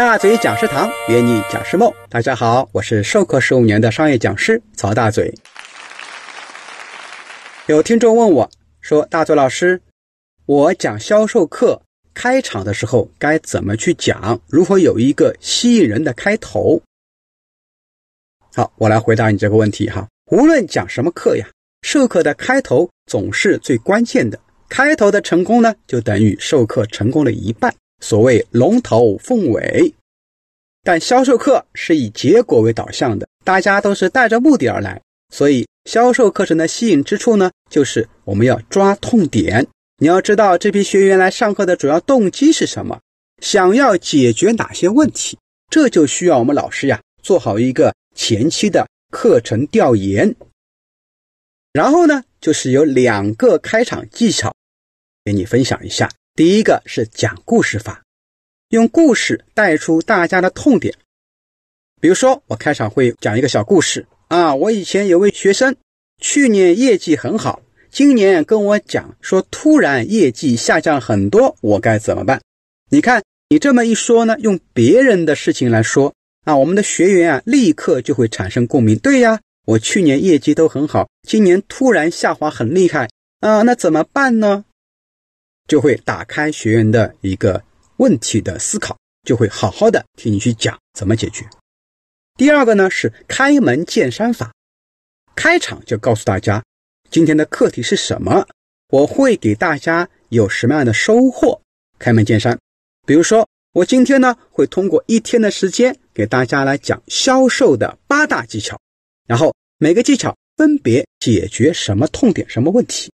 大嘴讲师堂约你讲师梦，大家好，我是授课十五年的商业讲师曹大嘴。有听众问我说：“大嘴老师，我讲销售课开场的时候该怎么去讲？如何有一个吸引人的开头？”好，我来回答你这个问题哈。无论讲什么课呀，授课的开头总是最关键的。开头的成功呢，就等于授课成功了一半。所谓龙头凤尾，但销售课是以结果为导向的，大家都是带着目的而来，所以销售课程的吸引之处呢，就是我们要抓痛点。你要知道这批学员来上课的主要动机是什么，想要解决哪些问题，这就需要我们老师呀做好一个前期的课程调研。然后呢，就是有两个开场技巧，给你分享一下。第一个是讲故事法，用故事带出大家的痛点。比如说，我开场会讲一个小故事啊，我以前有位学生，去年业绩很好，今年跟我讲说，突然业绩下降很多，我该怎么办？你看，你这么一说呢，用别人的事情来说啊，我们的学员啊，立刻就会产生共鸣。对呀，我去年业绩都很好，今年突然下滑很厉害啊，那怎么办呢？就会打开学员的一个问题的思考，就会好好的听你去讲怎么解决。第二个呢是开门见山法，开场就告诉大家今天的课题是什么，我会给大家有什么样的收获。开门见山，比如说我今天呢会通过一天的时间给大家来讲销售的八大技巧，然后每个技巧分别解决什么痛点、什么问题。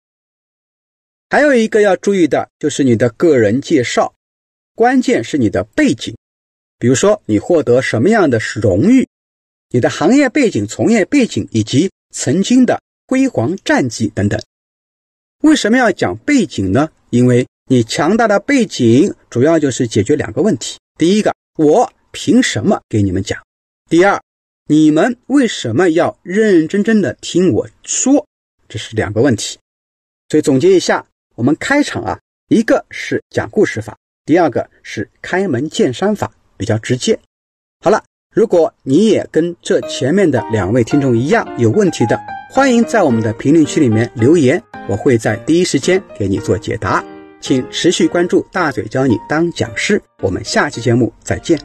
还有一个要注意的就是你的个人介绍，关键是你的背景，比如说你获得什么样的荣誉，你的行业背景、从业背景以及曾经的辉煌战绩等等。为什么要讲背景呢？因为你强大的背景主要就是解决两个问题：第一个，我凭什么给你们讲；第二，你们为什么要认认真真的听我说？这是两个问题。所以总结一下。我们开场啊，一个是讲故事法，第二个是开门见山法，比较直接。好了，如果你也跟这前面的两位听众一样有问题的，欢迎在我们的评论区里面留言，我会在第一时间给你做解答。请持续关注大嘴教你当讲师，我们下期节目再见。